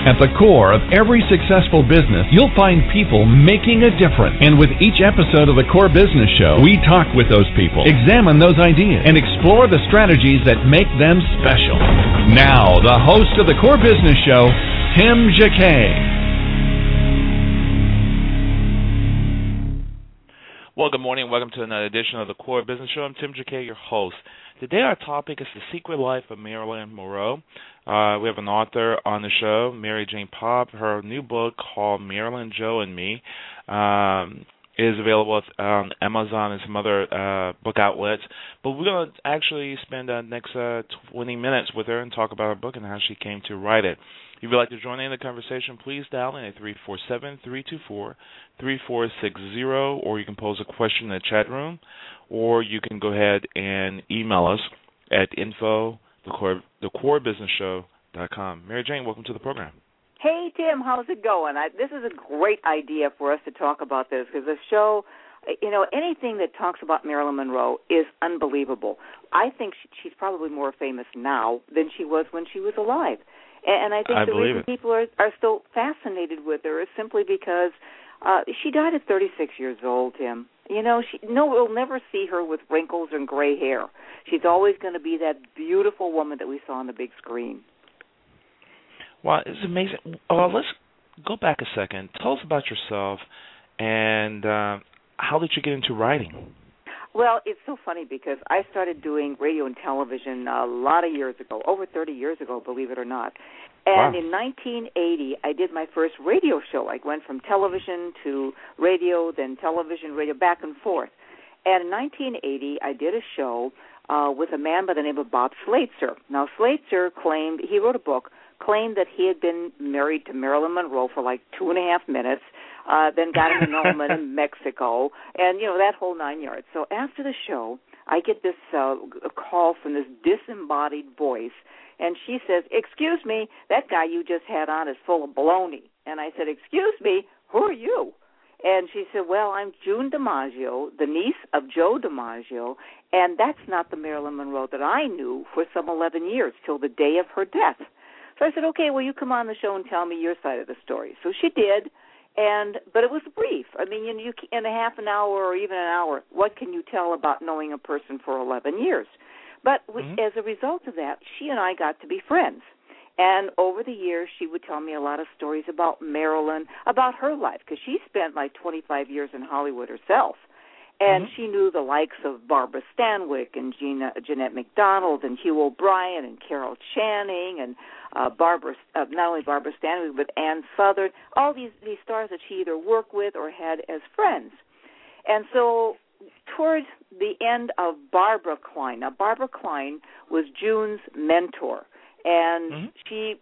At the core of every successful business, you'll find people making a difference. And with each episode of the Core Business Show, we talk with those people, examine those ideas, and explore the strategies that make them special. Now, the host of the Core Business Show, Tim Jacquet. Well, good morning. And welcome to another edition of the Core Business Show. I'm Tim Jacquet, your host. Today, our topic is the secret life of Marilyn Monroe. Uh, we have an author on the show, Mary Jane Popp. Her new book called Marilyn, Joe, and Me um, is available on Amazon and some other uh, book outlets. But we're going to actually spend the next uh, 20 minutes with her and talk about her book and how she came to write it. If you'd like to join in the conversation, please dial in at 347-324-3460, or you can pose a question in the chat room, or you can go ahead and email us at info the core business show dot com Mary Jane, welcome to the program. Hey Tim, how's it going? I, this is a great idea for us to talk about this because the show, you know, anything that talks about Marilyn Monroe is unbelievable. I think she, she's probably more famous now than she was when she was alive, and, and I think I the reason it. people are are still fascinated with her is simply because uh she died at 36 years old. Tim, you know, she no, we'll never see her with wrinkles and gray hair. She's always going to be that beautiful woman that we saw on the big screen. Well, it's amazing. Well, let's go back a second. Tell us about yourself and uh, how did you get into writing? Well, it's so funny because I started doing radio and television a lot of years ago, over 30 years ago, believe it or not. And Wow. in 1980, I did my first radio show. I went from television to radio, then television, radio, back and forth. And in 1980, I did a show uh, with a man by the name of Bob Slater. Now, Slater claimed he wrote a book, claimed that he had been married to Marilyn Monroe for like two and a half minutes, uh, then got an annulment in Mexico, and you know that whole nine yards. So after the show, I get this uh, call from this disembodied voice, and she says, "Excuse me, that guy you just had on is full of baloney." And I said, "Excuse me, who are you?" And she said, Well, I'm June DiMaggio, the niece of Joe DiMaggio, and that's not the Marilyn Monroe that I knew for some 11 years, till the day of her death. So I said, Okay, well, you come on the show and tell me your side of the story. So she did, and but it was brief. I mean, you, you in a half an hour or even an hour, what can you tell about knowing a person for 11 years? But we, Mhm. as a result of that, she and I got to be friends. And over the years, she would tell me a lot of stories about Marilyn, about her life, because she spent like 25 years in Hollywood herself. And Mhm. she knew the likes of Barbara Stanwyck and Gina, Jeanette MacDonald and Hugh O'Brien and Carol Channing and uh, Barbara, uh, not only Barbara Stanwyck but Ann Sothern, all these these stars that she either worked with or had as friends. And so, towards the end of Barbara Klein, now Barbara Klein was June's mentor, and Mhm. she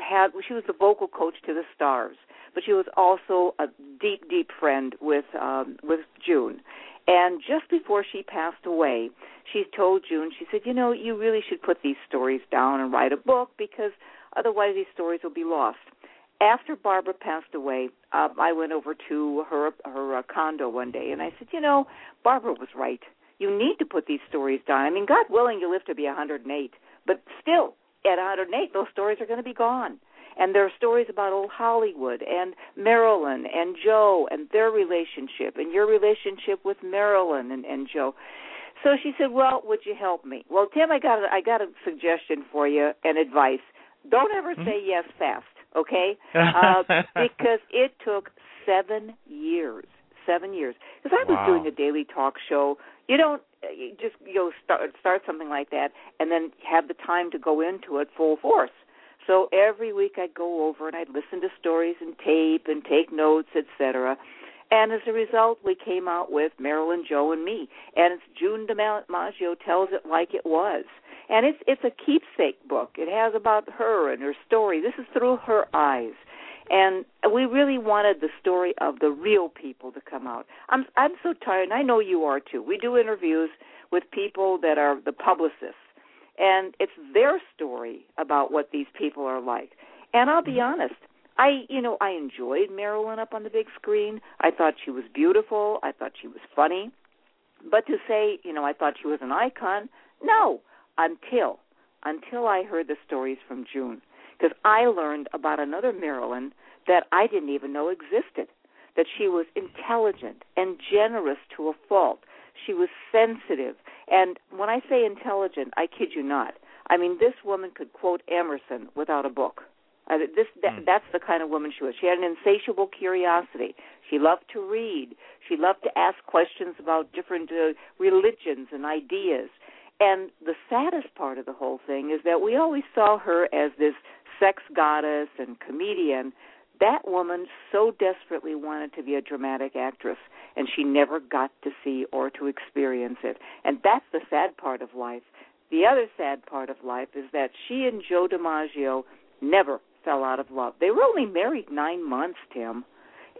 had she was the vocal coach to the stars, but she was also a deep, deep friend with um, with June. And just before she passed away, she told June, she said, "You know, you really should put these stories down and write a book because otherwise these stories will be lost." After Barbara passed away, um, I went over to her her uh, condo one day, and I said, "You know, Barbara was right. You need to put these stories down. I mean, God willing, you live to be 108, but still, at 108, those stories are going to be gone." And there are stories about old Hollywood and Marilyn and Joe and their relationship and your relationship with Marilyn and, and Joe. So she said, "Well, would you help me?" Well, Tim, I got a, I got a suggestion for you and advice. Don't ever say yes fast, okay? uh, because it took seven years. Seven years. Because I was Wow. doing a daily talk show. You don't you just you know start start something like that and then have the time to go into it full force. So every week I'd go over and I'd listen to stories and tape and take notes, etc. And as a result, we came out with Marilyn, Joe, and me. And it's June DiMaggio tells it like it was. And it's it's a keepsake book. It has about her and her story. This is through her eyes. And we really wanted the story of the real people to come out. I'm I'm so tired, and I know you are too. We do interviews with people that are the publicists, and it's their story about what these people are like. And I'll be mm-hmm. honest, I you know I enjoyed Marilyn up on the big screen. I thought she was beautiful. I thought she was funny. But to say you know I thought she was an icon, no, until until I heard the stories from June, because I learned about another Marilyn that I didn't even know existed. That she was intelligent and generous to a fault. She was sensitive. And when I say intelligent, I kid you not. I mean, this woman could quote Emerson without a book. Uh, this that, mm. that's the kind of woman she was. She had an insatiable curiosity. She loved to read. She loved to ask questions about different uh, religions and ideas. And the saddest part of the whole thing is that we always saw her as this sex goddess and comedian. That woman so desperately wanted to be a dramatic actress, and she never got to see or to experience it. And that's the sad part of life. The other sad part of life is that she and Joe DiMaggio never fell out of love. They were only married nine months, Tim,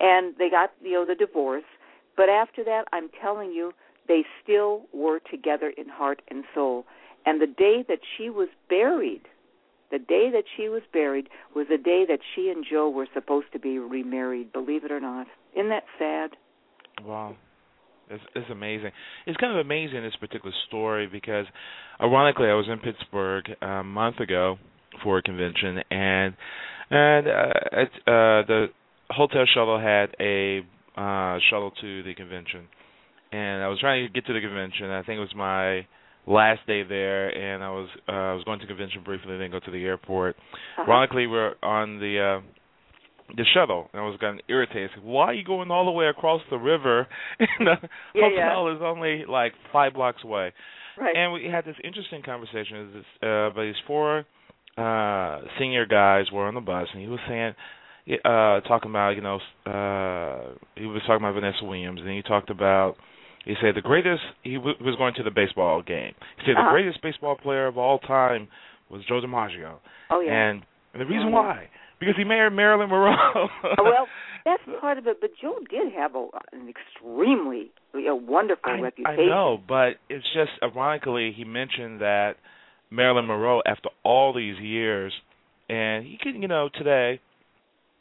and they got you know the divorce. But after that, I'm telling you, they still were together in heart and soul. And the day that she was buried, the day that she was buried was the day that she and Joe were supposed to be remarried. Believe it or not, isn't that sad? Wow. It's, it's amazing. It's kind of amazing this particular story because, ironically, I was in Pittsburgh a month ago for a convention, and and uh, it, uh, the hotel shuttle had a uh, shuttle to the convention, and I was trying to get to the convention. I think it was my last day there, and I was uh, I was going to convention briefly, then go to the airport. Uh-huh. Ironically, we're on the uh, the shuttle, and I was getting irritated. Why are you going all the way across the river? and the yeah, hotel yeah. is only like five blocks away. Right. And we had this interesting conversation. This, uh, but these four uh senior guys were on the bus and he was saying uh talking about you know uh he was talking about Vanessa Williams and he talked about he said the greatest he w- was going to the baseball game he said uh-huh. the greatest baseball player of all time was Joe DiMaggio oh yeah and, and the reason why because he married Marilyn Monroe well that's part of it but Joe did have a, an extremely a wonderful I, reputation I know but it's just ironically he mentioned that Marilyn Monroe after all these years, and he can you know, today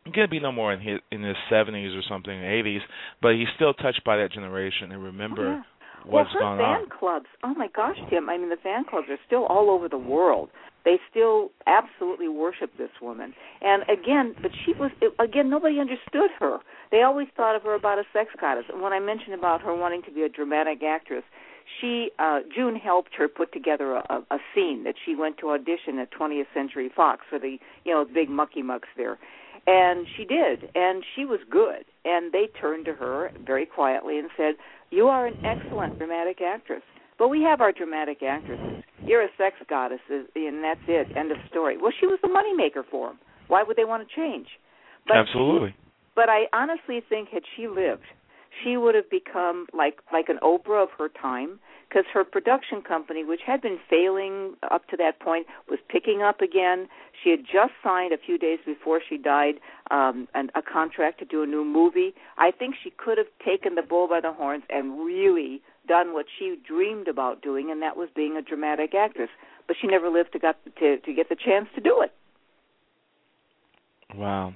he could be no more in his in his seventies or something, eighties, but he's still touched by that generation and remember oh, yeah. What's well, gone fan on. clubs. Oh my gosh, Tim! I mean, the fan clubs are still all over the world. They still absolutely worship this woman. And again, but she was again nobody understood her. They always thought of her about a sex goddess. And when I mentioned about her wanting to be a dramatic actress, she uh June helped her put together a, a scene that she went to audition at 20th Century Fox for the you know big mucky mucks there. And she did, and she was good. And they turned to her very quietly and said, "You are an excellent dramatic actress, but we have our dramatic actresses. You're a sex goddess, and that's it. End of story." Well, she was the moneymaker for them. Why would they want to change? But Absolutely. She, but I honestly think had she lived, she would have become like like an Oprah of her time because her production company, which had been failing up to that point, was picking up again. She had just signed a few days before she died um, an, a contract to do a new movie. I think she could have taken the bull by the horns and really done what she dreamed about doing, and that was being a dramatic actress. But she never lived to got to to get the chance to do it. Wow.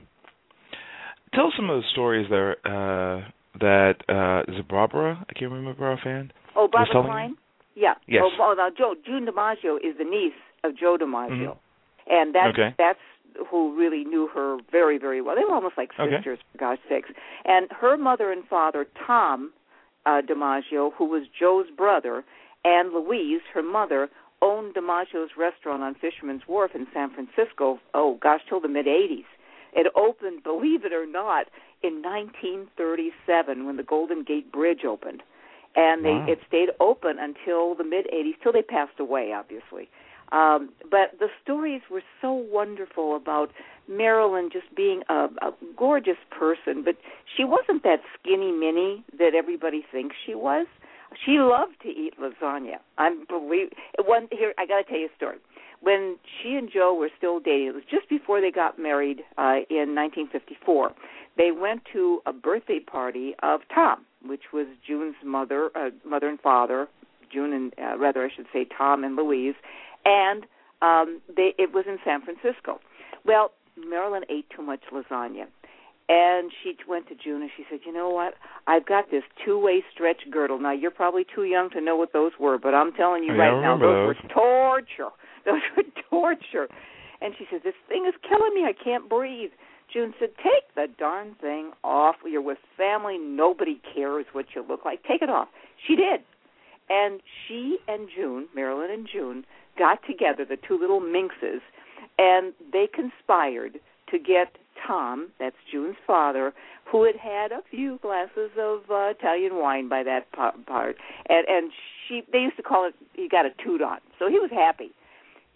Tell some of the stories there. Uh that uh is it Barbara? I can't remember offhand. Oh, Barbara Klein. Yeah. Yes. Oh, oh, now Joe June DiMaggio is the niece of Joe DiMaggio, mm-hmm. and that's okay. that's who really knew her very very well. They were almost like sisters, okay. for God's sakes. And her mother and father, Tom uh, DiMaggio, who was Joe's brother, and Louise, her mother, owned DiMaggio's restaurant on Fisherman's Wharf in San Francisco. Oh gosh, till the mid '80s. It opened, believe it or not, in 1937 when the Golden Gate Bridge opened, and they wow. it stayed open until the mid 80s, till they passed away, obviously. Um, but the stories were so wonderful about Marilyn just being a, a gorgeous person, but she wasn't that skinny mini that everybody thinks she was. She loved to eat lasagna. I'm believe one here. I got to tell you a story when she and Joe were still dating, it was just before they got married uh, in 1954. They went to a birthday party of Tom, which was June's mother, uh, mother and father, June and uh, rather I should say Tom and Louise, and um, they, it was in San Francisco. Well, Marilyn ate too much lasagna. And she went to June and she said, "You know what? I've got this two-way stretch girdle. Now you're probably too young to know what those were, but I'm telling you yeah, right now, those, those were torture. Those were torture." And she said, "This thing is killing me. I can't breathe." June said, "Take the darn thing off. You're with family. Nobody cares what you look like. Take it off." She did. And she and June, Marilyn and June, got together, the two little minxes, and they conspired to get Tom, that's June's father, who had had a few glasses of uh, Italian wine by that part, and and she they used to call it he got a toot on, so he was happy.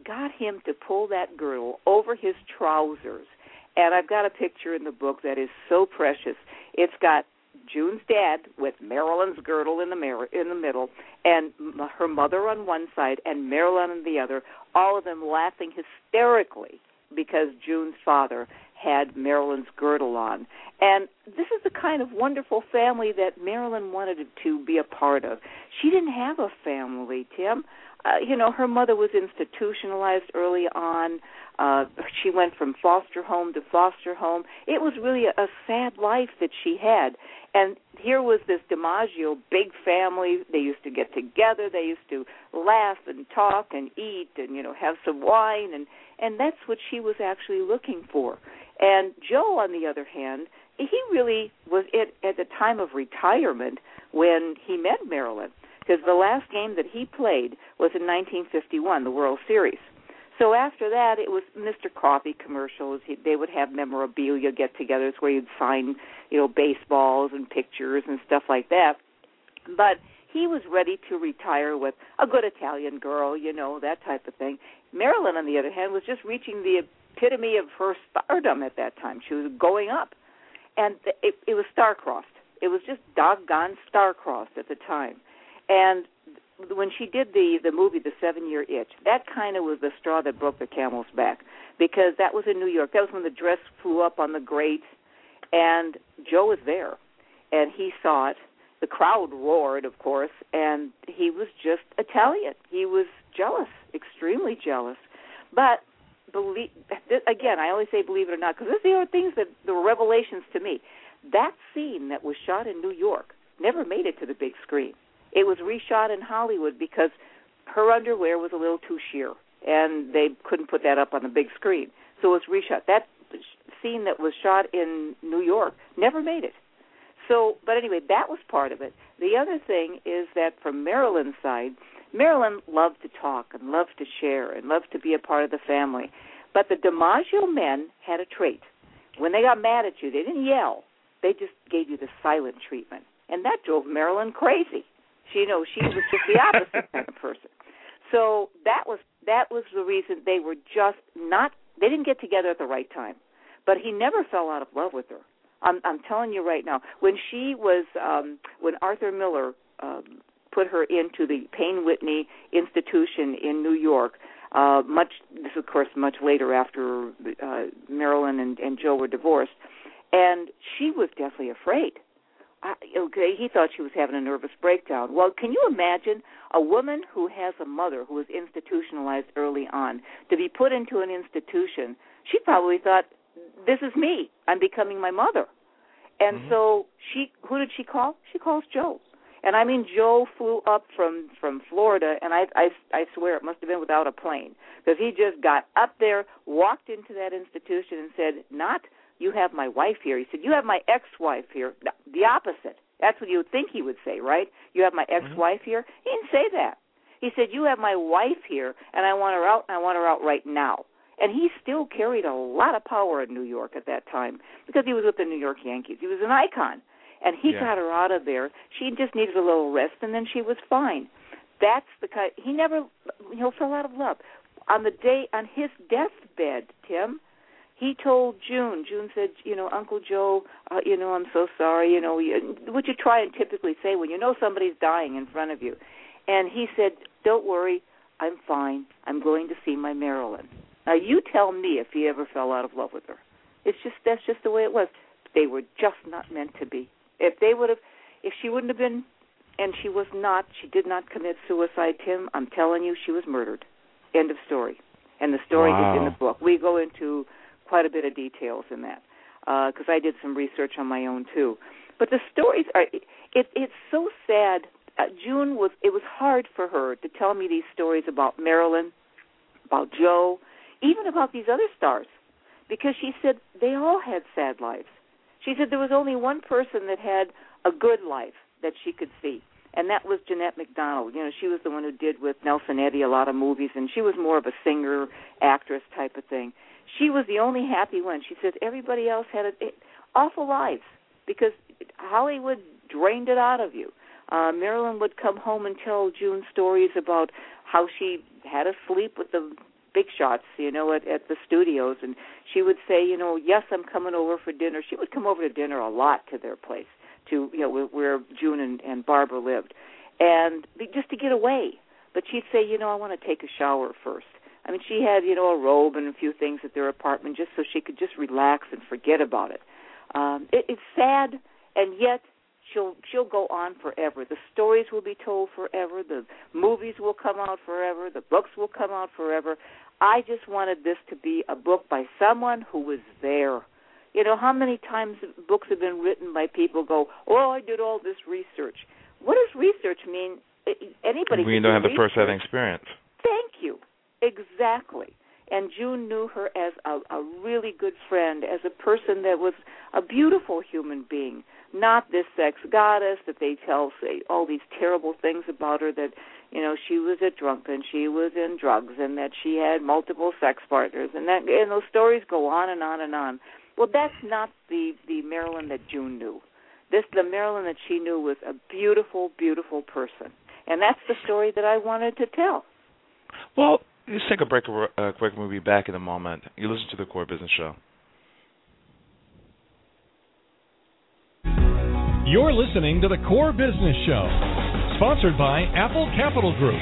Got him to pull that girdle over his trousers, and I've got a picture in the book that is so precious. It's got June's dad with Marilyn's girdle in the mirror in the middle, and her mother on one side and Marilyn on the other. All of them laughing hysterically because June's father had Marilyn's girdle on. And this is the kind of wonderful family that Marilyn wanted to be a part of. She didn't have a family, Tim. Uh, you know, her mother was institutionalized early on. Uh, she went from foster home to foster home. It was really a, a sad life that she had. And here was this DiMaggio big family. They used to get together. They used to laugh and talk and eat and you know have some wine and and that's what she was actually looking for. And Joe, on the other hand, he really was at, at the time of retirement when he met Marilyn, because the last game that he played was in 1951, the World Series. So after that, it was Mr. Coffee commercials. He, they would have memorabilia get-togethers where you'd sign, you know, baseballs and pictures and stuff like that. But he was ready to retire with a good Italian girl, you know, that type of thing. Marilyn, on the other hand, was just reaching the epitome of her stardom at that time. She was going up, and it, it was star-crossed. It was just doggone star-crossed at the time. And when she did the the movie The Seven Year Itch, that kind of was the straw that broke the camel's back because that was in New York. That was when the dress flew up on the grate, and Joe was there, and he saw it. The crowd roared, of course, and he was just Italian. He was jealous, extremely jealous. But believe again, I always say believe it or not because these are things that the revelations to me. That scene that was shot in New York never made it to the big screen. It was reshot in Hollywood because her underwear was a little too sheer, and they couldn't put that up on the big screen. So it was reshot. That scene that was shot in New York never made it. So, but anyway, that was part of it. The other thing is that from Marilyn's side, Marilyn loved to talk and loved to share and loved to be a part of the family. But the DiMaggio men had a trait. When they got mad at you, they didn't yell. They just gave you the silent treatment. And that drove Marilyn crazy. She you know she was just the opposite kind of person. So that was that was the reason they were just not they didn't get together at the right time. But he never fell out of love with her. I'm I'm telling you right now. When she was um when Arthur Miller um put her into the Payne Whitney Institution in New York. Uh, much this, of course, much later after uh, Marilyn and, and Joe were divorced, and she was deathly afraid. I, okay, he thought she was having a nervous breakdown. Well, can you imagine a woman who has a mother who was institutionalized early on to be put into an institution? She probably thought, "This is me. I'm becoming my mother." And mm-hmm. so she, who did she call? She calls Joe. And I mean, Joe flew up from from Florida, and I I, I swear it must have been without a plane because he just got up there, walked into that institution, and said, "Not you have my wife here." He said, "You have my ex-wife here." The opposite. That's what you would think he would say, right? You have my mm-hmm. ex-wife mm-hmm. here. He didn't say that. He said, "You have my wife here, and I want her out, and I want her out right now." And he still carried a lot of power in New York at that time because he was with the New York Yankees. He was an icon and he yeah. got her out of there. She just needed a little rest, and then she was fine. That's the kind. He never, you know, fell out of love. On the day on his deathbed, Tim, he told June. June said, you know, Uncle Joe, uh, you know, I'm so sorry. You know, you, what you try and typically say when you know somebody's dying in front of you. And he said, don't worry, I'm fine. I'm going to see my Marilyn. Now you tell me if he ever fell out of love with her. It's just that's just the way it was. They were just not meant to be. If they would have, if she wouldn't have been, and she was not, she did not commit suicide, Tim. I'm telling you, she was murdered. End of story. And the story wow. is in the book. We go into quite a bit of details in that because uh, I did some research on my own too. But the stories are it, it's so sad. Uh, June was it was hard for her to tell me these stories about Marilyn, about Joe, even about these other stars, because she said they all had sad lives. She said there was only one person that had a good life that she could see, and that was Jeanette MacDonald. You know, she was the one who did with Nelson Eddy a lot of movies, and she was more of a singer, actress type of thing. She was the only happy one. She says everybody else had a, it, awful lives because Hollywood drained it out of you. Uh, Marilyn would come home and tell June stories about how she had to sleep with the big shots, you know, at, at the studios, and she would say, you know, yes, I'm coming over for dinner. She would come over to dinner a lot to their place, to you know where June and, and Barbara lived, and just to get away. But she'd say, you know, I want to take a shower first. I mean, she had you know a robe and a few things at their apartment just so she could just relax and forget about it. Um, it it's sad, and yet she'll she'll go on forever. The stories will be told forever. The movies will come out forever. The books will come out forever. I just wanted this to be a book by someone who was there. You know, how many times books have been written by people go, "Oh, I did all this research." What does research mean? Anybody we don't have the first-hand experience. Exactly. And June knew her as a, a really good friend, as a person that was a beautiful human being, not this sex goddess that they tell say all these terrible things about her that you know she was a drunk and she was in drugs and that she had multiple sex partners and that and those stories go on and on and on. Well, that's not the the Marilyn that June knew. This the Marilyn that she knew was a beautiful, beautiful person, and that's the story that I wanted to tell. Well, let's take a break. Uh, quick, we'll be back in a moment. You listen to the Core Business Show. You're listening to the Core Business Show, sponsored by Apple Capital Group.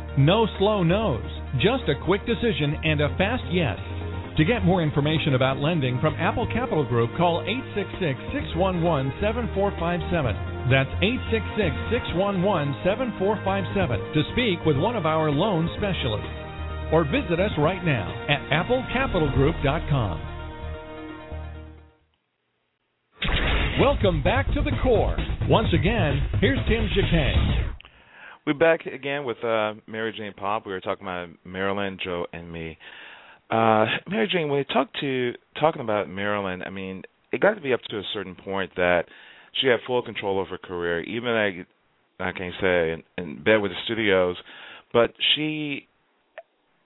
No slow no's, just a quick decision and a fast yes. To get more information about lending from Apple Capital Group, call 866 611 7457. That's 866 611 7457 to speak with one of our loan specialists. Or visit us right now at applecapitalgroup.com. Welcome back to the core. Once again, here's Tim Jacquet. We're back again with uh, Mary Jane Popp. We were talking about Marilyn, Joe, and me. Uh, Mary Jane, when we talked to talking about Marilyn, I mean, it got to be up to a certain point that she had full control of her career, even I, I can't say in, in bed with the studios, but she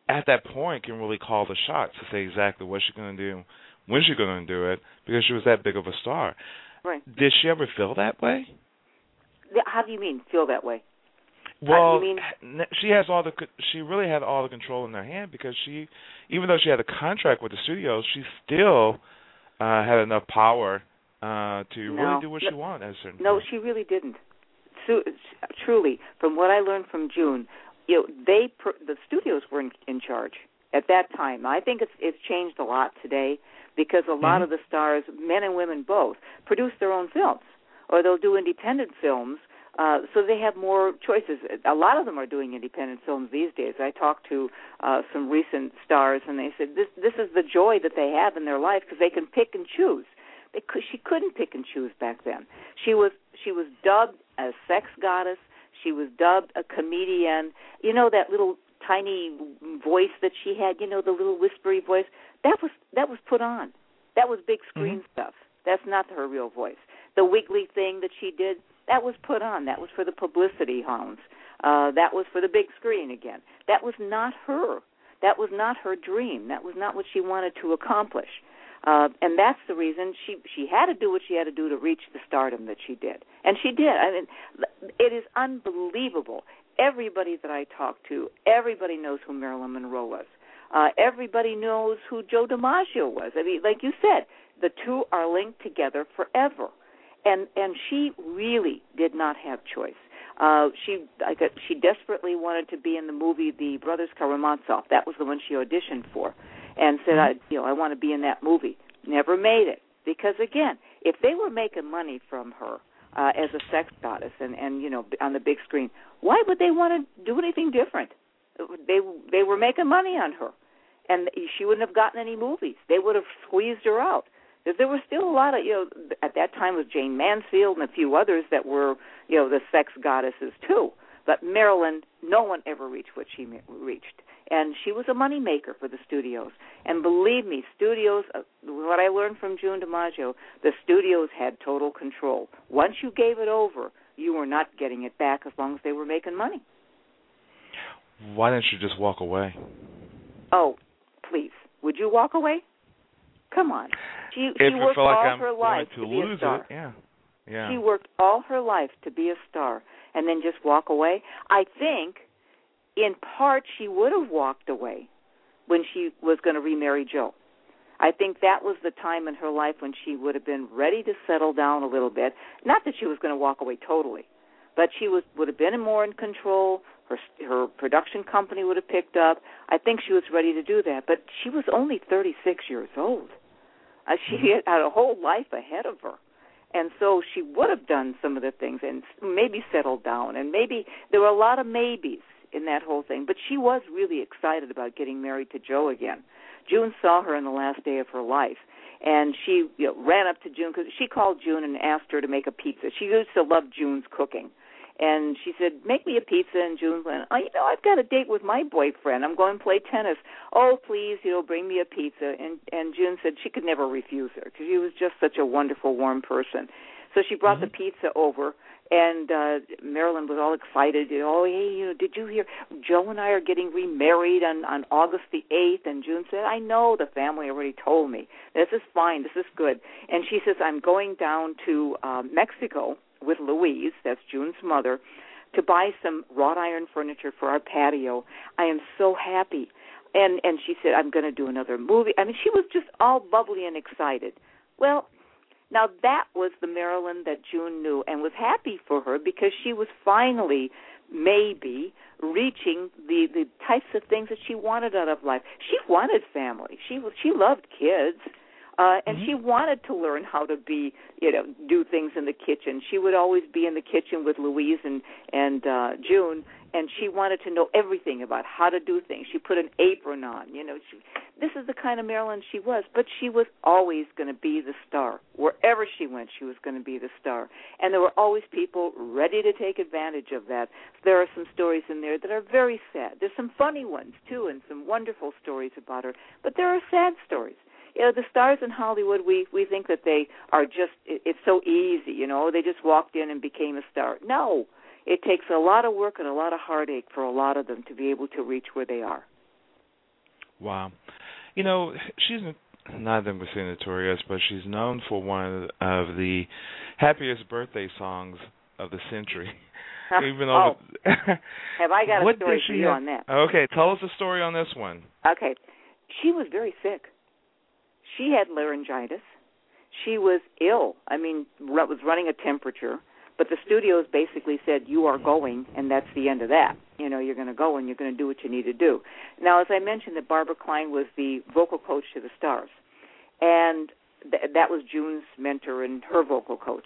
at that point can really call the shots to say exactly what she's going to do, when she's going to do it, because she was that big of a star. Right. Did she ever feel that way? How do you mean feel that way? Well, mean, she has all the she really had all the control in her hand because she, even though she had a contract with the studios, she still uh had enough power uh to no, really do what no, she wanted at a certain No, point. she really didn't. So, truly, from what I learned from June, you know, they the studios were in, in charge at that time. I think it's it's changed a lot today because a lot mm-hmm. of the stars, men and women both, produce their own films or they'll do independent films uh, so they have more choices. A lot of them are doing independent films these days. I talked to uh, some recent stars, and they said this this is the joy that they have in their life because they can pick and choose. They could, she couldn't pick and choose back then. She was she was dubbed a sex goddess. She was dubbed a comedian. You know that little tiny voice that she had. You know the little whispery voice. That was that was put on. That was big screen mm-hmm. stuff. That's not her real voice. The wiggly thing that she did that was put on. That was for the publicity hounds. Uh, that was for the big screen again. That was not her. That was not her dream. That was not what she wanted to accomplish. Uh, and that's the reason she she had to do what she had to do to reach the stardom that she did, and she did. I mean, it is unbelievable. everybody that I talk to, everybody knows who Marilyn Monroe was. Uh, everybody knows who Joe DiMaggio was. I mean, like you said, the two are linked together forever. And and she really did not have choice. Uh, she I got, she desperately wanted to be in the movie The Brothers Karamazov. That was the one she auditioned for, and said, mm-hmm. I, you know, I want to be in that movie. Never made it because again, if they were making money from her uh, as a sex goddess and and you know on the big screen, why would they want to do anything different? They they were making money on her, and she wouldn't have gotten any movies. They would have squeezed her out. There were still a lot of you know at that time was Jayne Mansfield and a few others that were you know the sex goddesses too. But Marilyn, no one ever reached what she reached, and she was a money maker for the studios. And believe me, studios. Uh, what I learned from June DiMaggio, the studios had total control. Once you gave it over, you were not getting it back as long as they were making money. Why didn't you just walk away? Oh, please. Would you walk away? Come on. She she worked all like I'm her life to, to be a star. It, yeah. Yeah. She worked all her life to be a star and then just walk away. I think in part she would have walked away when she was going to remarry Joe. I think that was the time in her life when she would have been ready to settle down a little bit. Not that she was going to walk away totally, but she was would have been more in control. Her her production company would have picked up. I think she was ready to do that, but she was only 36 years old. Uh, she mm-hmm. had a whole life ahead of her. And so she would have done some of the things and maybe settled down. And maybe there were a lot of maybes in that whole thing. But she was really excited about getting married to Joe again. June saw her in the last day of her life. And she you know, ran up to June because she called June and asked her to make a pizza. She used to love June's cooking and she said, "Make me a pizza." And June went, "Oh, you know, I've got a date with my boyfriend. I'm going to play tennis. Oh, please, you know, bring me a pizza." And and June said she could never refuse her because she was just such a wonderful, warm person. So she brought mm-hmm. the pizza over, and uh Marilyn was all excited. You know, oh, hey, you know, did you hear? Joe and I are getting remarried on on August the eighth. And June said, "I know. The family already told me. This is fine. This is good." And she says, "I'm going down to uh, Mexico." With Louise, that's June's mother, to buy some wrought iron furniture for our patio. I am so happy. And and she said I'm going to do another movie. I mean, she was just all bubbly and excited. Well, now that was the Marilyn that June knew and was happy for her because she was finally maybe reaching the the types of things that she wanted out of life. She wanted family. She was she loved kids uh, and mm-hmm. she wanted to learn how to be, you know, do things in the kitchen. She would always be in the kitchen with Louise and and uh, June, and she wanted to know everything about how to do things. She put an apron on, you know. She, this is the kind of Marilyn she was, but she was always going to be the star. Wherever she went, she was going to be the star, and there were always people ready to take advantage of that. There are some stories in there that are very sad. There's some funny ones too, and some wonderful stories about her, but there are sad stories you know the stars in Hollywood we we think that they are just it, it's so easy you know they just walked in and became a star no it takes a lot of work and a lot of heartache for a lot of them to be able to reach where they are wow you know she's not that we're saying notorious but she's known for one of the happiest birthday songs of the century even though oh. have I got a story for you have? on that? Okay, tell us a story on this one. Okay, she was very sick she had laryngitis. She was ill. I mean, was running a temperature. But the studios basically said, "You are going, and that's the end of that. You know, you're going to go and you're going to do what you need to do." Now, as I mentioned, that Barbara Klein was the vocal coach to the Stars, and th- that was June's mentor and her vocal coach.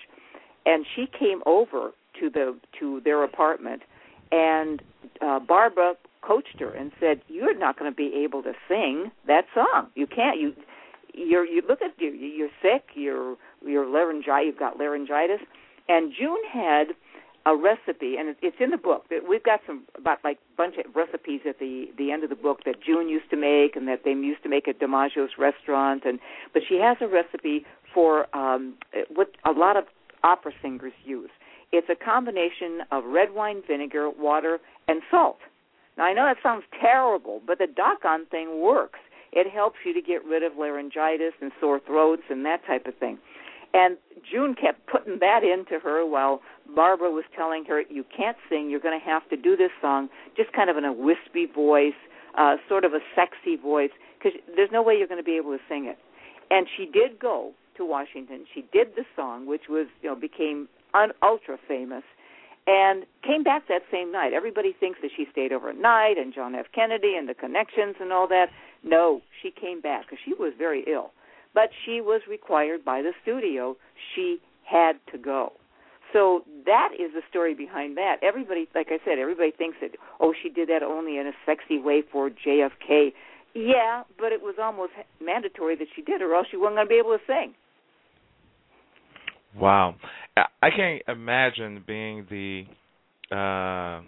And she came over to the to their apartment, and uh, Barbara coached her and said, "You're not going to be able to sing that song. You can't. You you're you look at you you're sick you're you're laryngitis you've got laryngitis. And June had a recipe and it's in the book we've got some about like bunch of recipes at the the end of the book that June used to make and that they used to make at DiMaggio's restaurant. And but she has a recipe for um what a lot of opera singers use. It's a combination of red wine vinegar water and salt. Now I know that sounds terrible but the doggone thing works it helps you to get rid of laryngitis and sore throats and that type of thing. And June kept putting that into her while Barbara was telling her, "You can't sing. You're going to have to do this song just kind of in a wispy voice, uh, sort of a sexy voice, because there's no way you're going to be able to sing it." And she did go to Washington. She did the song, which was you know became un- ultra famous, and came back that same night. Everybody thinks that she stayed overnight and John F. Kennedy and the connections and all that. No, she came back because she was very ill, but she was required by the studio. She had to go. So that is the story behind that. Everybody, like I said, everybody thinks that oh, she did that only in a sexy way for JFK. Yeah, but it was almost mandatory that she did, or else she wasn't going to be able to sing. Wow, I can't imagine being the. uh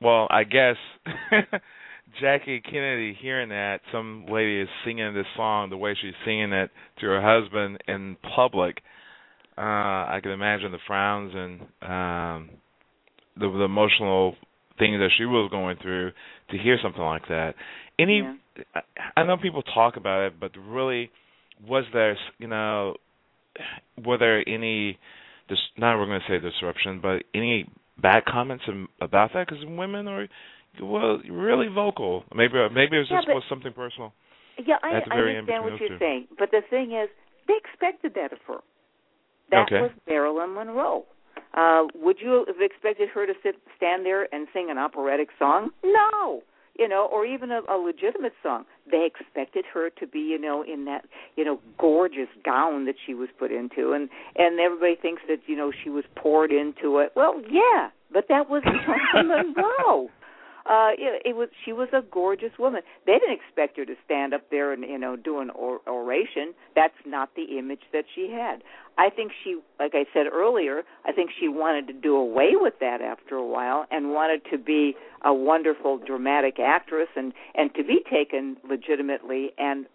Well, I guess Jackie Kennedy hearing that some lady is singing this song the way she's singing it to her husband in public. Uh I can imagine the frowns and um the, the emotional things that she was going through to hear something like that. Any, yeah. I know people talk about it, but really, was there, you know, were there any, dis, not we're going to say disruption, but any bad comments about that? Because women are, well, really vocal. Maybe maybe it was just yeah, was something personal. Yeah, I, I understand what you're two. saying, but the thing is, they expected that of her. That okay. was Marilyn Monroe. Uh, would you have expected her to sit, stand there and sing an operatic song? No you know, or even a, a legitimate song. They expected her to be, you know, in that, you know, gorgeous gown that she was put into, and and everybody thinks that, you know, she was poured into it. Well, yeah, but that was Marilyn Monroe uh it, was she was a gorgeous woman. They didn't expect her to stand up there and you know do an or- oration. That's not the image that she had. I think she like i said earlier i think she wanted to do away with that after a while and wanted to be a wonderful dramatic actress and and to be taken legitimately and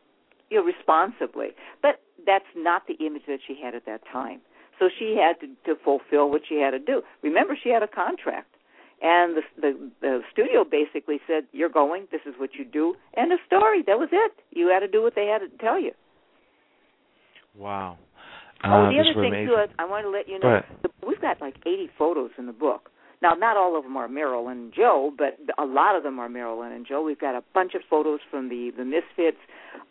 you know responsibly. But that's not the image that she had at that time. So she had to, to fulfill what she had to do. Remember she had a contract and the, the the studio basically said, "You're going. This is what you do." And the story. That was it. You had to do what they had to tell you. Wow. Oh, uh, the other thing amazing. too, I want to let you know, the, we've got like 80 photos in the book. Now, not all of them are Marilyn and Joe, but a lot of them are Marilyn and Joe. We've got a bunch of photos from the the Misfits,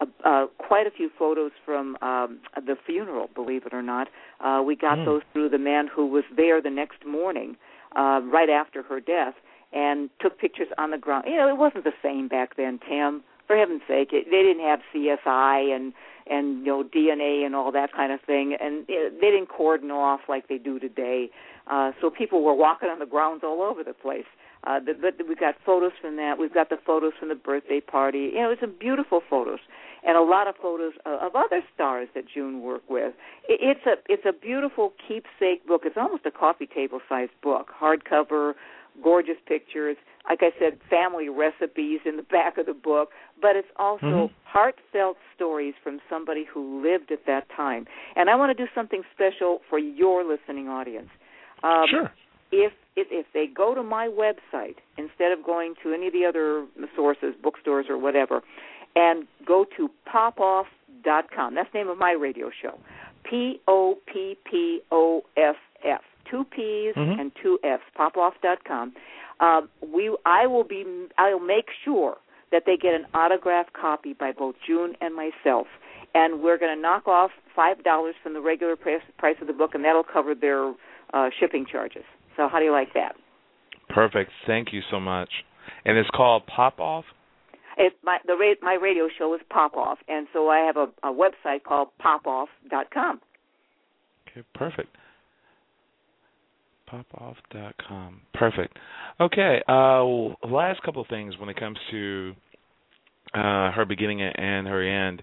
uh, uh, quite a few photos from um, the funeral. Believe it or not, uh, we got mm. those through the man who was there the next morning uh, right after her death and took pictures on the ground. You know, it wasn't the same back then, Tim. For heaven's sake, it, they didn't have CSI and and you know DNA and all that kind of thing, and it, they didn't cordon off like they do today. Uh, so people were walking on the grounds all over the place. Uh, but, but we've got photos from that. We've got the photos from the birthday party. You know, it's some beautiful photos, and a lot of photos of, other stars that June worked with. It's a it's a beautiful keepsake book. It's almost a coffee table sized book, hardcover, gorgeous pictures. Like I said, family recipes in the back of the book, but it's also mm-hmm. heartfelt stories from somebody who lived at that time. And I want to do something special for your listening audience. Um, sure. If, if if they go to my website instead of going to any of the other sources, bookstores or whatever, and go to popoff.com. That's the name of my radio show. P O P P O F F. Two P's mm-hmm. and two F's. Popoff.com. Um, we, I will be. I'll make sure that they get an autographed copy by both June and myself, and we're going to knock off five dollars from the regular price, price of the book, and that'll cover their uh, shipping charges. So, how do you like that? Perfect. Thank you so much. And it's called Pop Off. It's my the ra- my radio show is Pop Off, and so I have a, a website called popoff.com. Okay, perfect. Popoff.com. Perfect. Okay. Uh, last couple of things when it comes to uh, her beginning and her end.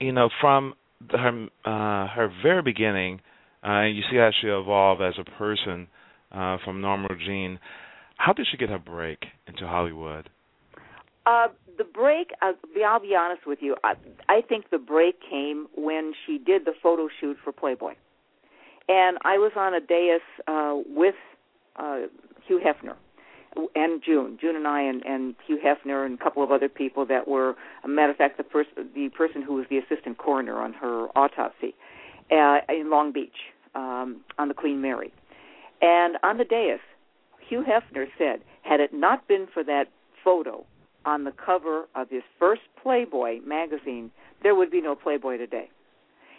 You know, from her uh, her very beginning, uh, you see how she evolved as a person uh, from Norma Jean. How did she get her break into Hollywood? Uh, the break, be, I'll be honest with you, I, I think the break came when she did the photo shoot for Playboy. And I was on a dais uh, with uh, Hugh Hefner and June, June and I, and, and Hugh Hefner and a couple of other people that were, a matter of fact, the, pers- the person who was the assistant coroner on her autopsy. uh, in Long Beach um, on the Queen Mary. And on the dais, Hugh Hefner said, had it not been for that photo on the cover of his first Playboy magazine, there would be no Playboy today.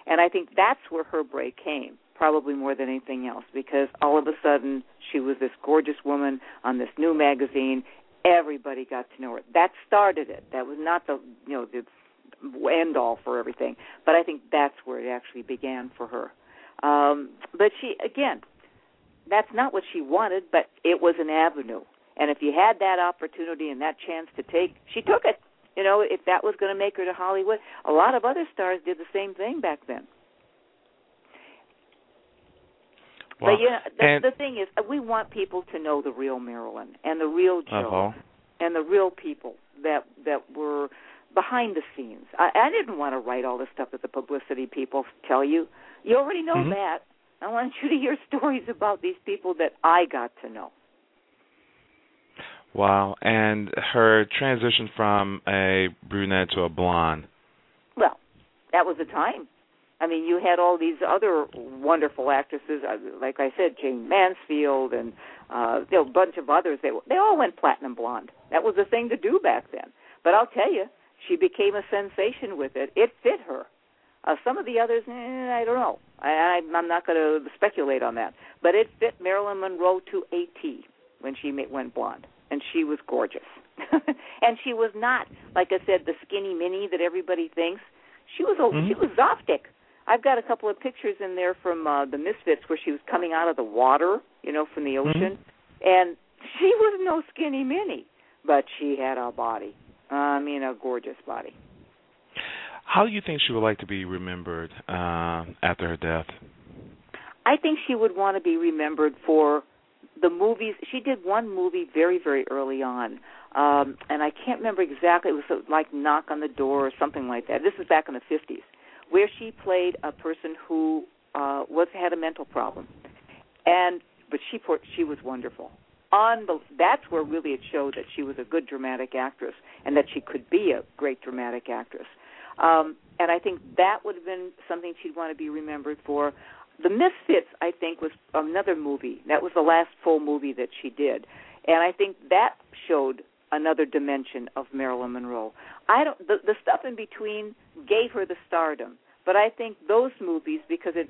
And I think that's where her break came, probably more than anything else, because all of a sudden she was this gorgeous woman on this new magazine. Everybody got to know her. That started it. That was not the you know the end all for everything, but I think that's where it actually began for her. Um, but she again, that's not what she wanted, but it was an avenue. And if you had that opportunity and that chance to take, she took it. You know, if that was going to make her to Hollywood, a lot of other stars did the same thing back then. Well, but you know, the, and, the thing is, we want people to know the real Marilyn and the real Joe uh-huh. and the real people that that were behind the scenes. I, I didn't want to write all the stuff that the publicity people tell you. You already know mm-hmm. that. I want you to hear stories about these people that I got to know. Wow, and her transition from a brunette to a blonde. Well, that was the time. I mean, you had all these other wonderful actresses, uh, like I said, Jayne Mansfield, and uh, a bunch of others. They they all went platinum blonde. That was the thing to do back then. But I'll tell you, she became a sensation with it. It fit her. Uh, some of the others, eh, I don't know. I, I'm not going to speculate on that. But it fit Marilyn Monroe to a T when she went blonde and she was gorgeous. and she was not, like I said, the skinny mini that everybody thinks. She was a, mm-hmm. she was Zaftig. I've got a couple of pictures in there from uh, the Misfits where she was coming out of the water, you know, from the Mm-hmm. ocean, mm-hmm. and she was no skinny mini, but she had a body. I mean, a gorgeous body. How do you think she would like to be remembered uh, after her death? I think she would want to be remembered for the movies she did one movie very very early on um and i can't remember exactly it was like knock on the door or something like that. This is back in the 50s where she played a person who uh was had a mental problem. And but she she was wonderful. On the that's where really it showed that she was a good dramatic actress and that she could be a great dramatic actress. Um and i think that would have been something she'd want to be remembered for the Misfits, I think, was another movie. That was the last full movie that she did, and I think that showed another dimension of Marilyn Monroe. I don't the, the stuff in between gave her the stardom, but I think those movies because it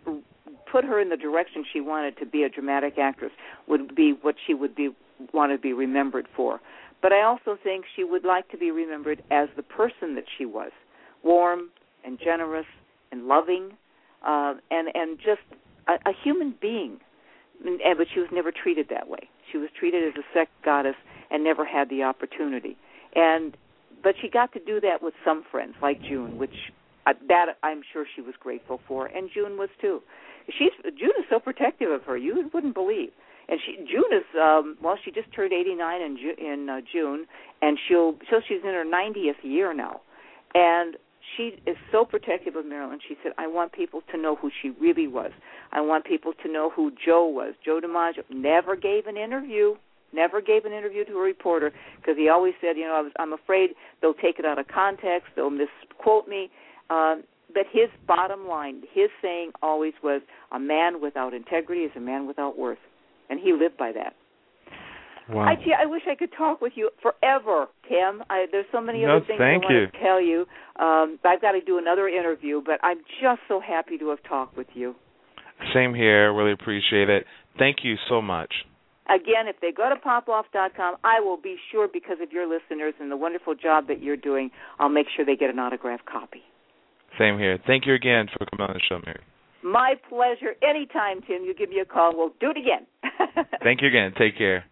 put her in the direction she wanted to be a dramatic actress would be what she would be want to be remembered for. But I also think she would like to be remembered as the person that she was, warm and generous and loving uh, and and just a, a human being. And, but she was never treated that way. She was treated as a sex goddess and never had the opportunity. And but she got to do that with some friends, like June, which uh, that I'm sure she was grateful for, and June was too. She's June is so protective of her, you wouldn't believe. And she June is um well, she just turned 89 in Ju- in uh, June, and she'll so she's in her 90th year now, and she is so protective of Marilyn. She said, I want people to know who she really was. I want people to know who Joe was. Joe DiMaggio never gave an interview, never gave an interview to a reporter because he always said, you know, I was, I'm afraid they'll take it out of context, they'll misquote me. Um, but his bottom line, his saying always was, a man without integrity is a man without worth. And he lived by that. Wow. I, I wish I could talk with you forever, Tim. I, there's so many no, other things I you. want to tell you. Um, I've got to do another interview, but I'm just so happy to have talked with you. Same here. Really appreciate it. Thank you so much. Again, if they go to popoff.com, I will be sure, because of your listeners and the wonderful job that you're doing, I'll make sure they get an autographed copy. Same here. Thank you again for coming on the show, Mary. My pleasure. Anytime, Tim, you give me a call. We'll do it again. Thank you again. Take care.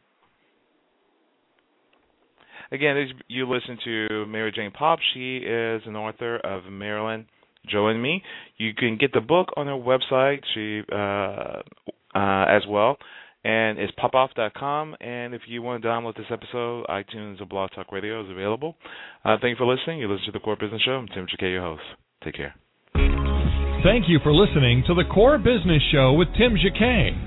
Again, as you listen to Mary Jane Popp, she is an author of Marilyn, Joe and Me. You can get the book on her website she uh, uh, as well, and it's popoff.com. And if you want to download this episode, iTunes or Blog Talk Radio is available. Uh, thank you for listening. You listen to the Core Business Show. I'm Tim Jacquet, your host. Take care. Thank you for listening to the Core Business Show with Tim Jacquet.